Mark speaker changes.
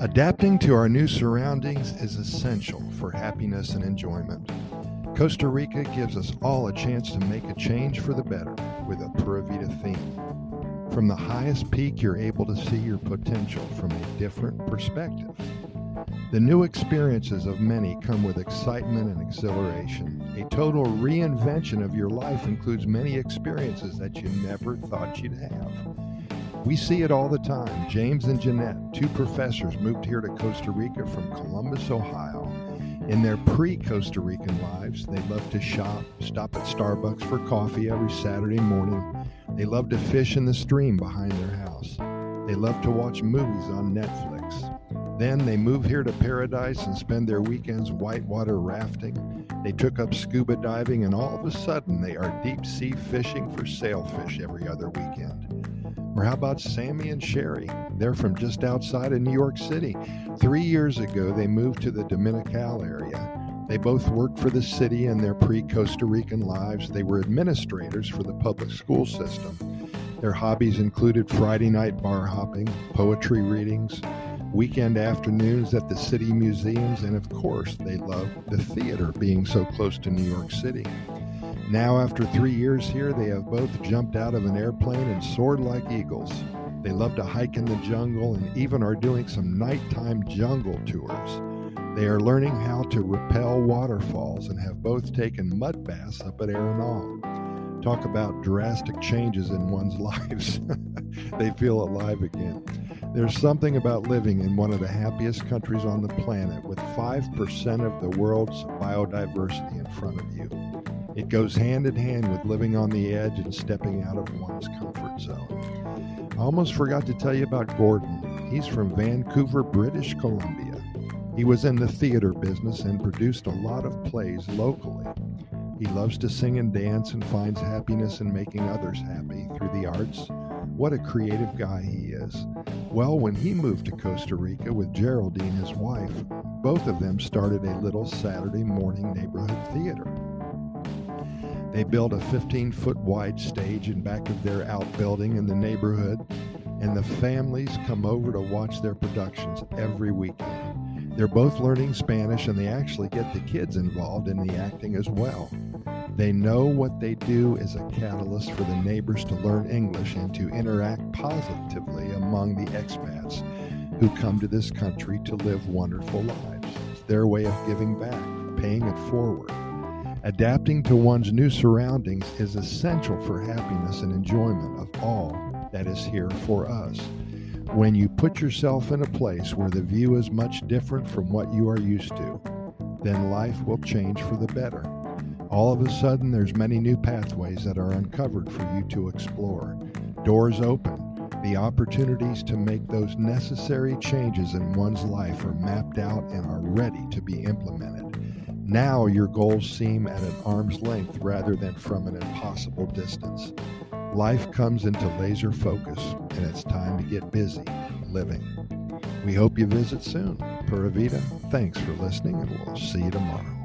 Speaker 1: Adapting to our new surroundings is essential for happiness and enjoyment. Costa Rica gives us all a chance to make a change for the better with a Pura Vida theme. From the highest peak, you're able to see your potential from a different perspective. The new experiences of many come with excitement and exhilaration. A total reinvention of your life includes many experiences that you never thought you'd have. We see it all the time. James and Jeanette, two professors, moved here to Costa Rica from Columbus, Ohio. In their pre Costa Rican lives, they love to shop, stop at Starbucks for coffee every Saturday morning. They love to fish in the stream behind their house. They love to watch movies on Netflix. Then they move here to paradise and spend their weekends whitewater rafting. They took up scuba diving, and all of a sudden, they are deep sea fishing for sailfish every other weekend. Or how about Sammy and Sherry? They're from just outside of New York City. Three years ago, they moved to the Dominical area. They both worked for the city in their pre Costa Rican lives. They were administrators for the public school system. Their hobbies included Friday night bar hopping, poetry readings, weekend afternoons at the city museums, and of course, they loved the theater being so close to New York City. Now, after three years here, they have both jumped out of an airplane and soared like eagles. They love to hike in the jungle and even are doing some nighttime jungle tours. They are learning how to rappel waterfalls and have both taken mud baths up at Arenal. Talk about drastic changes in one's lives. they feel alive again. There's something about living in one of the happiest countries on the planet with 5% of the world's biodiversity in front of you. It goes hand in hand with living on the edge and stepping out of one's comfort zone. I almost forgot to tell you about Gordon. He's from Vancouver, British Columbia. He was in the theater business and produced a lot of plays locally. He loves to sing and dance and finds happiness in making others happy through the arts. What a creative guy he is. Well, when he moved to Costa Rica with Geraldine, his wife, both of them started a little Saturday morning neighborhood theater. They built a 15 foot wide stage in back of their outbuilding in the neighborhood, and the families come over to watch their productions every weekend. They're both learning Spanish and they actually get the kids involved in the acting as well. They know what they do is a catalyst for the neighbors to learn English and to interact positively among the expats who come to this country to live wonderful lives. It's their way of giving back, paying it forward. Adapting to one's new surroundings is essential for happiness and enjoyment of all that is here for us. When you put yourself in a place where the view is much different from what you are used to, then life will change for the better. All of a sudden, there's many new pathways that are uncovered for you to explore. Doors open. The opportunities to make those necessary changes in one's life are mapped out and are ready to be implemented. Now your goals seem at an arm's length rather than from an impossible distance. Life comes into laser focus, and it's time to get busy living. We hope you visit soon. Pura Vida, thanks for listening, and we'll see you tomorrow.